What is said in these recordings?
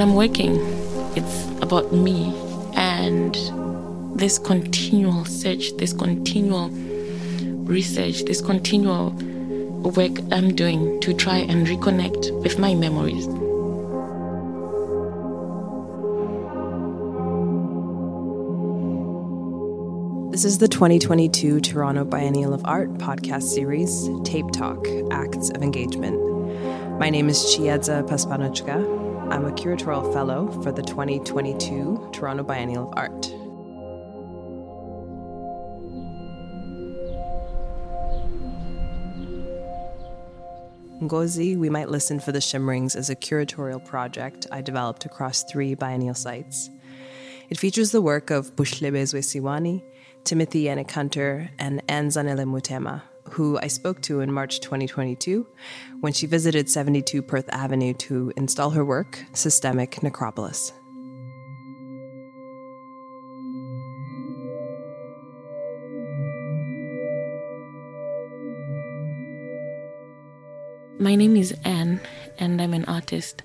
when I'm working, it's about me and this continual search, this continual research, this continual work I'm doing to try and reconnect with my memories. This is the 2022 Toronto Biennial of Art podcast series, Tape Talk Acts of Engagement. My name is Chiedza Pasipanodya. I'm a curatorial fellow for the 2022 Toronto Biennial of Art. Ngozi, We Might Listen for the Shimmerings is a curatorial project I developed across three biennial sites. It features the work of Buhlebezwe Siwani, Timothy Yanick Hunter, and Anne Zanele Mutema, who I spoke to in March 2022 when she visited 72 Perth Avenue to install her work, Systemic Necropolis. My name is Anne, and I'm an artist,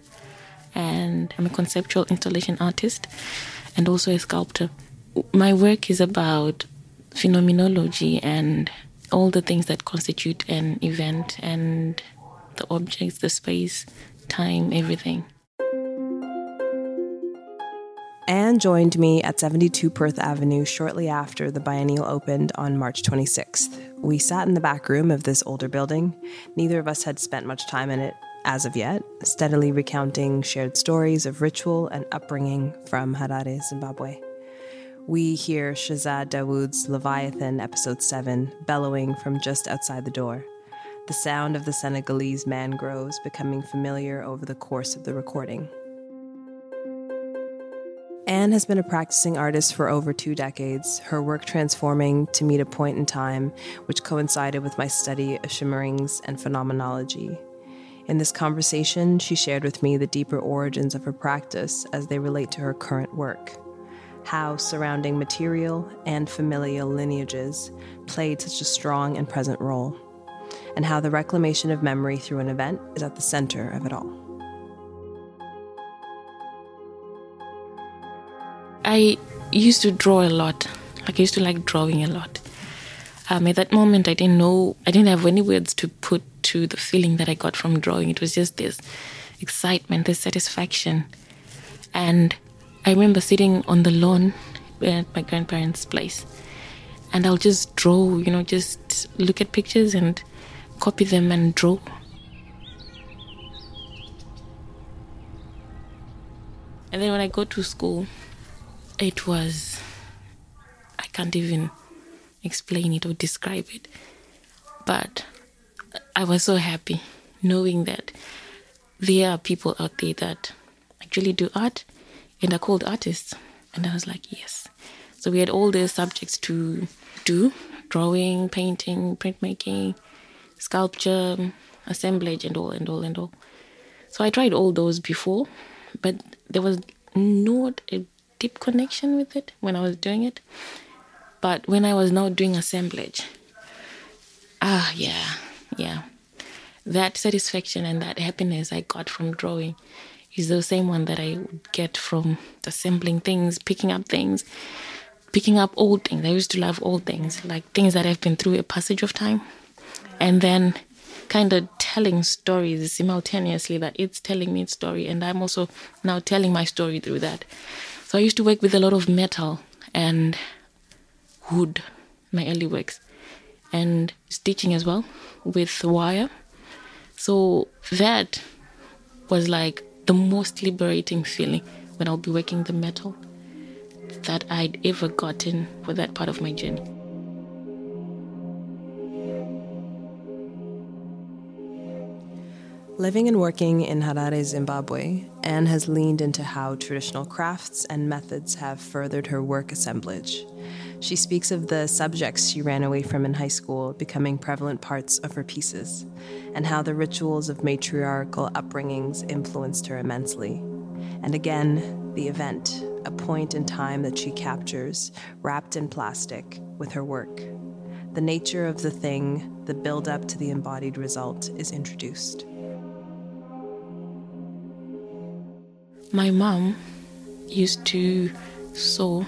and I'm a conceptual installation artist and also a sculptor. My work is about phenomenology and all the things that constitute an event and the objects, the space, time, everything. Anne joined me at 72 Perth Avenue shortly after the biennial opened on March 26th. We sat in the back room of this older building. Neither of us had spent much time in it as of yet, steadily recounting shared stories of ritual and upbringing from Harare, Zimbabwe. We hear Shezad Dawood's Leviathan, Episode 7, bellowing from just outside the door. The sound of the Senegalese mangroves becoming familiar over the course of the recording. Anne has been a practicing artist for over two decades, her work transforming to meet a point in time which coincided with my study of shimmerings and phenomenology. In this conversation, she shared with me the deeper origins of her practice as they relate to her current work. How surrounding material and familial lineages played such a strong and present role, and how the reclamation of memory through an event is at the center of it all. I used to draw a lot. Like I used to like drawing a lot. Um, at that moment, I didn't know, I didn't have any words to put to the feeling that I got from drawing. It was just this excitement, this satisfaction. And I remember sitting on the lawn at my grandparents' place, and I'll just draw, you know, just look at pictures and copy them and draw. And then when I go to school, it was i can't even explain it or describe it but i was so happy knowing that there are people out there that actually do art and are called artists and i was like yes so we had all the subjects to do drawing painting printmaking sculpture assemblage and all and all and all so i tried all those before but there was not a deep connection with it when I was doing it. But when I was now doing assemblage, ah, yeah, yeah. That satisfaction and that happiness I got from drawing is the same one that I would get from assembling things, picking up things, picking up old things. I used to love old things, like things that have been through a passage of time. And then kind of telling stories simultaneously that it's telling me its story and I'm also now telling my story through that. So I used to work with a lot of metal and wood, my early works, and stitching as well with wire. So that was like the most liberating feeling when I'll be working the metal that I'd ever gotten for that part of my journey. Living and working in Harare, Zimbabwe, Anne has leaned into how traditional crafts and methods have furthered her work assemblage. She speaks of the subjects she ran away from in high school becoming prevalent parts of her pieces, and how the rituals of matriarchal upbringings influenced her immensely. And again, the event, a point in time that she captures, wrapped in plastic, with her work. The nature of the thing, the build up to the embodied result, is introduced. my mom used to sew.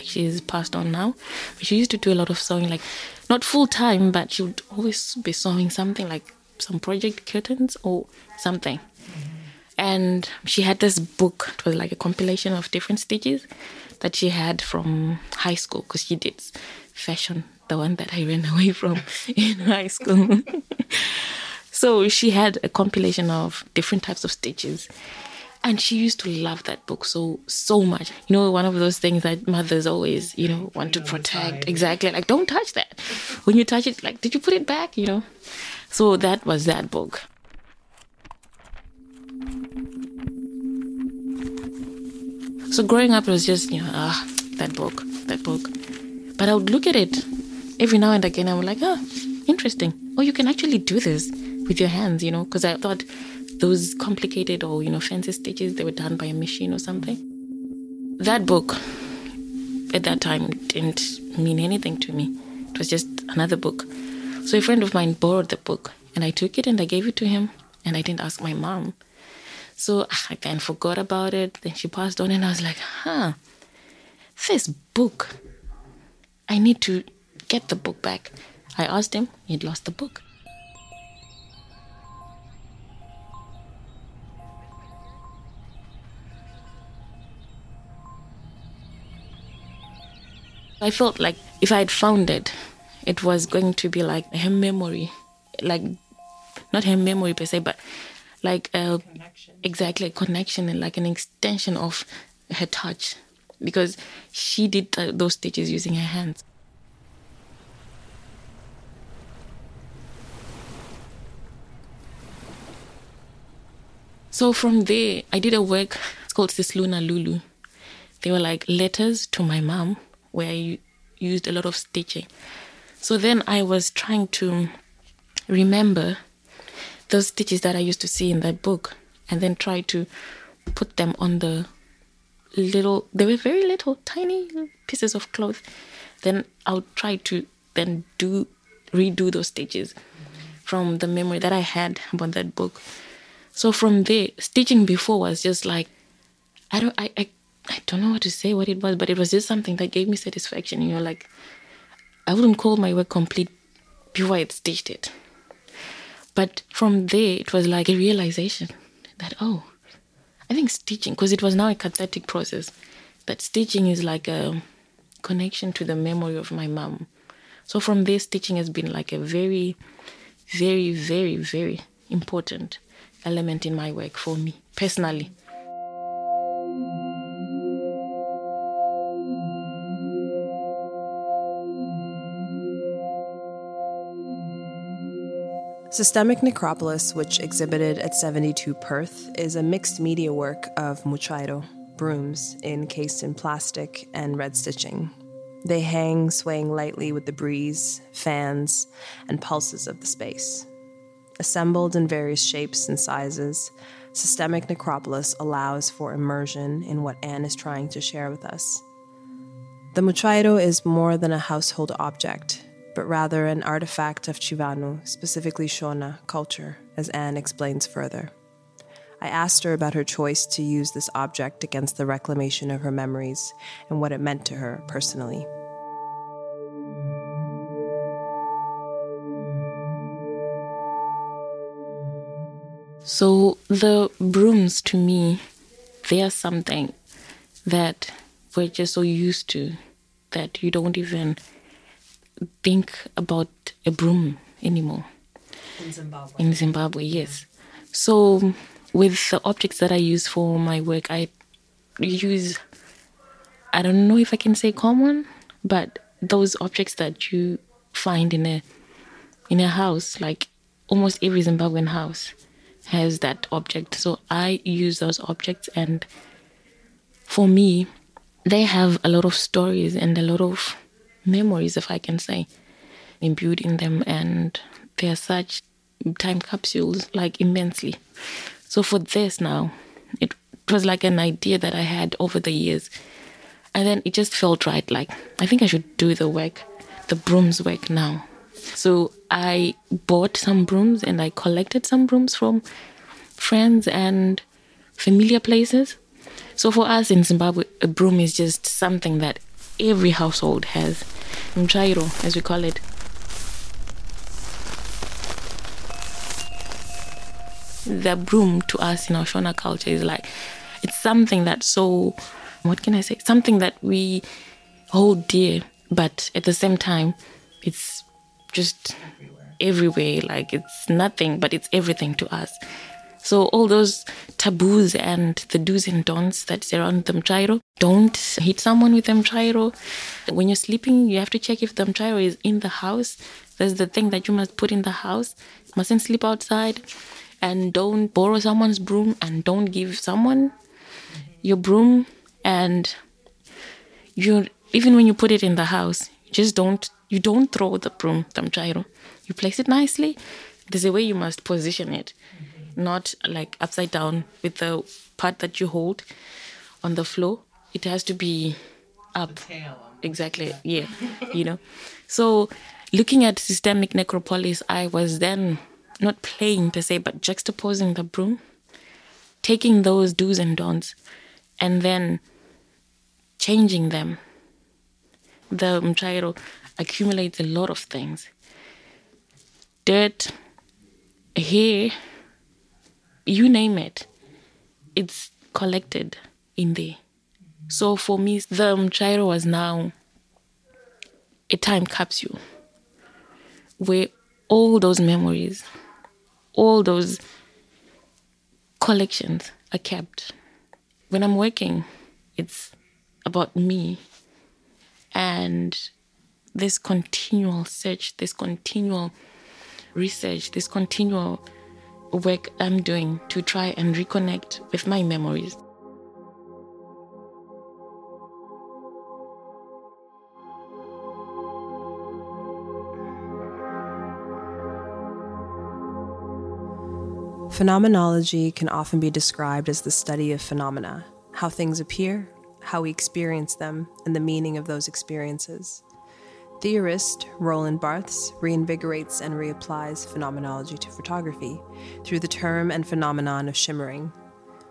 She's passed on now. But she used to do a lot of sewing, like not full time, but she would always be sewing something like some project curtains or something. And she had this book. It was like a compilation of different stitches that she had from high school because she did fashion, the one that I ran away from in high school. so she had a compilation of different types of stitches and she used to love that book so so much. You know one of those things that mothers always you know want to protect. exactly. Like don't touch that. When you touch it like did you put it back? You know? So that was that book. So growing up it was just you know ah that book that book. But i would look at it every now and again i'm like ah interesting. Oh you can actually do this with your hands you know because i thought those complicated or you know fancy stitches they were done by a machine or something. That book at that time didn't mean anything to me. It was just another book. So a friend of mine borrowed the book and i took it and i gave it to him and i didn't ask my mom. So i then forgot about it. Then she passed on and i was like huh this book i need to get the book back. I asked him he'd lost the book I felt like if I had found it, it was going to be like her memory, like not her memory per se, but like a connection. exactly a connection and like an extension of her touch, because she did those stitches using her hands. So from there, I did a work. It's called Sisluna Lulu. They were like letters to my mom where I used a lot of stitching. So then I was trying to remember those stitches that I used to see in that book and then try to put them on the little they were very little tiny pieces of cloth then i'll try to then do redo those stitches from the memory that i had about that book so from there stitching before was just like i don't i, I I don't know what to say, what it was, but it was just something that gave me satisfaction. You know, like I wouldn't call my work complete before I'd stitched it. But from there, it was like a realization that, oh, I think stitching, because it was now a cathartic process, that stitching is like a connection to the memory of my mom. So from there, stitching has been like a very, very, very, very important element in my work for me personally. Systemic Necropolis, which exhibited at 72 Perth, is a mixed media work of muchairo, brooms encased in plastic and red stitching. They hang, swaying lightly with the breeze, fans, and pulses of the space. Assembled in various shapes and sizes, Systemic Necropolis allows for immersion in what Anne is trying to share with us. The muchairo is more than a household object but rather an artifact of Chivano, specifically Shona, culture, as Anne explains further. I asked her about her choice to use this object against the reclamation of her memories and what it meant to her personally. So, the brooms to me, they are something that we're just so used to that you don't even think about a broom anymore. In Zimbabwe. In Zimbabwe, yes. So with the objects that I use for my work, I use I don't know if I can say common, but those objects that you find in a in a house, like almost every Zimbabwean house has that object. So I use those objects and for me, they have a lot of stories and a lot of memories, if I can say, imbued in them, and they are such time capsules, like immensely. So for this now, it was like an idea that I had over the years, and then it just felt right. Like I think I should do the work, the brooms work now. So I bought some brooms and I collected some brooms from friends and familiar places So for us in Zimbabwe, a broom is just something that every household has. Mchairo, as we call it. The broom to us in our Shona culture is like, it's something that's so, what can I say? Something that we hold dear, but at the same time, it's just everywhere. Like it's nothing, but it's everything to us. So all those taboos and the do's and don'ts that surround the mchairo. Don't hit someone with the mchairo. When you're sleeping, you have to check if the mchairo is in the house. That's the thing that you must put in the house. You mustn't sleep outside. And don't borrow someone's broom and don't give someone your broom. And you even when you put it in the house, just don't you don't throw the broom, the mchairo. You place it nicely. There's a way you must position it not like upside down with the part that you hold on the floor. It has to be up. Exactly. Yeah. you know. So looking at systemic necropolis, I was then not playing per se, but juxtaposing the broom, taking those do's and don'ts, and then changing them. The mchairo accumulates a lot of things. Dirt, hair, you name it, it's collected in there. So for me, the Mchairo was now a time capsule where all those memories, all those collections are kept. When I'm working, it's about me and this continual search, this continual research, this continual work I'm doing to try and reconnect with my memories. Phenomenology can often be described as the study of phenomena, how things appear, how we experience them, and the meaning of those experiences. Theorist Roland Barthes reinvigorates and reapplies phenomenology to photography through the term and phenomenon of shimmering.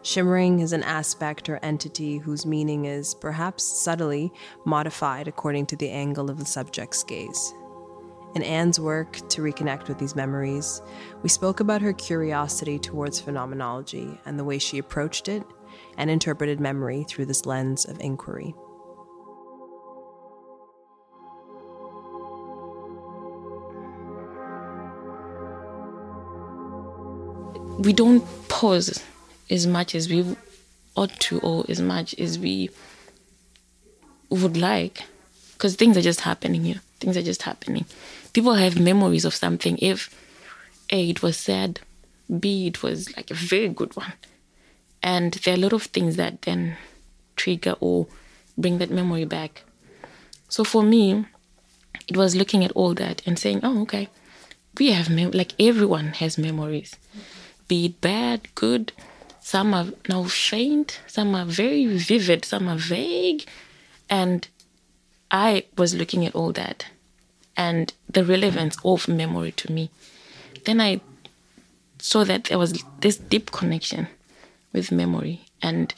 Shimmering is an aspect or entity whose meaning is, perhaps subtly, modified according to the angle of the subject's gaze. In Anne's work to reconnect with these memories, we spoke about her curiosity towards phenomenology and the way she approached it and interpreted memory through this lens of inquiry. We don't pause as much as we ought to or as much as we would like because things are just happening here. Things are just happening. People have memories of something. If a it was sad. B it was like a very good one. And there are a lot of things that then trigger or bring that memory back. So for me it was looking at all that and saying oh okay. We have mem- like everyone has memories be it bad, good. Some are now faint, some are very vivid, some are vague. And I was looking at all that and the relevance of memory to me. Then I saw that there was this deep connection with memory. And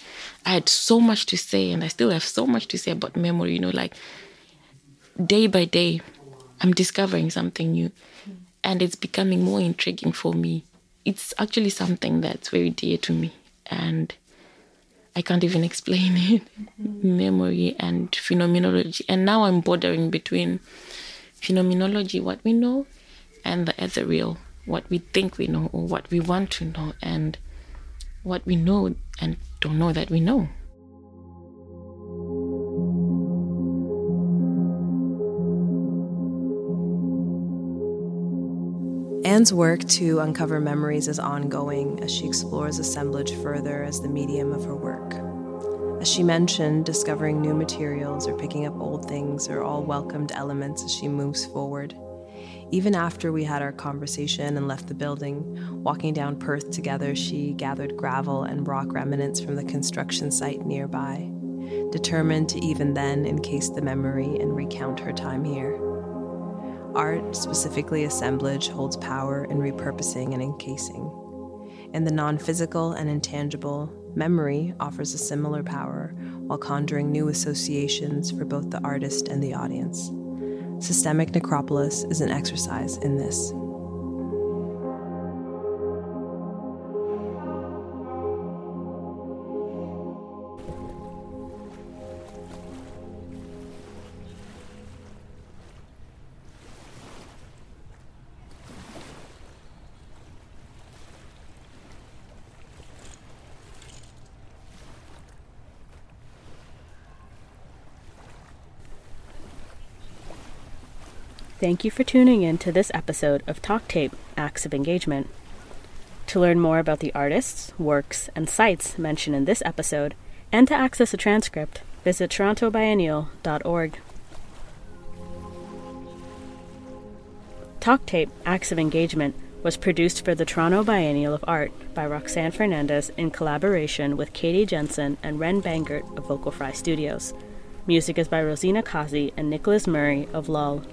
I had so much to say, and I still have so much to say about memory. You know, like day by day, I'm discovering something new, and it's becoming more intriguing for me it's actually something that's very dear to me and I can't even explain it. Mm-hmm. Memory and phenomenology. And now I'm bordering between phenomenology, what we know, and the ethereal, what we think we know or what we want to know, and what we know and don't know that we know. Anne's work to uncover memories is ongoing as she explores assemblage further as the medium of her work. As she mentioned, discovering new materials or picking up old things are all welcomed elements as she moves forward. Even after we had our conversation and left the building, walking down Perth together, she gathered gravel and rock remnants from the construction site nearby, determined to even then encase the memory and recount her time here. Art, specifically assemblage, holds power in repurposing and encasing. In the non physical and intangible, Memory offers a similar power while conjuring new associations for both the artist and the audience. Systemic Necropolis is an exercise in this. Thank you for tuning in to this episode of Talk Tape Acts of Engagement. To learn more about the artists, works, and sites mentioned in this episode, and to access a transcript, visit torontobiennial.org. Talk Tape Acts of Engagement was produced for the Toronto Biennial of Art by Roxanne Fernandez in collaboration with Katie Jensen and Ren Bangert of Vocal Fry Studios. Music is by Rosina Kazi and Nicholas Murray of LAL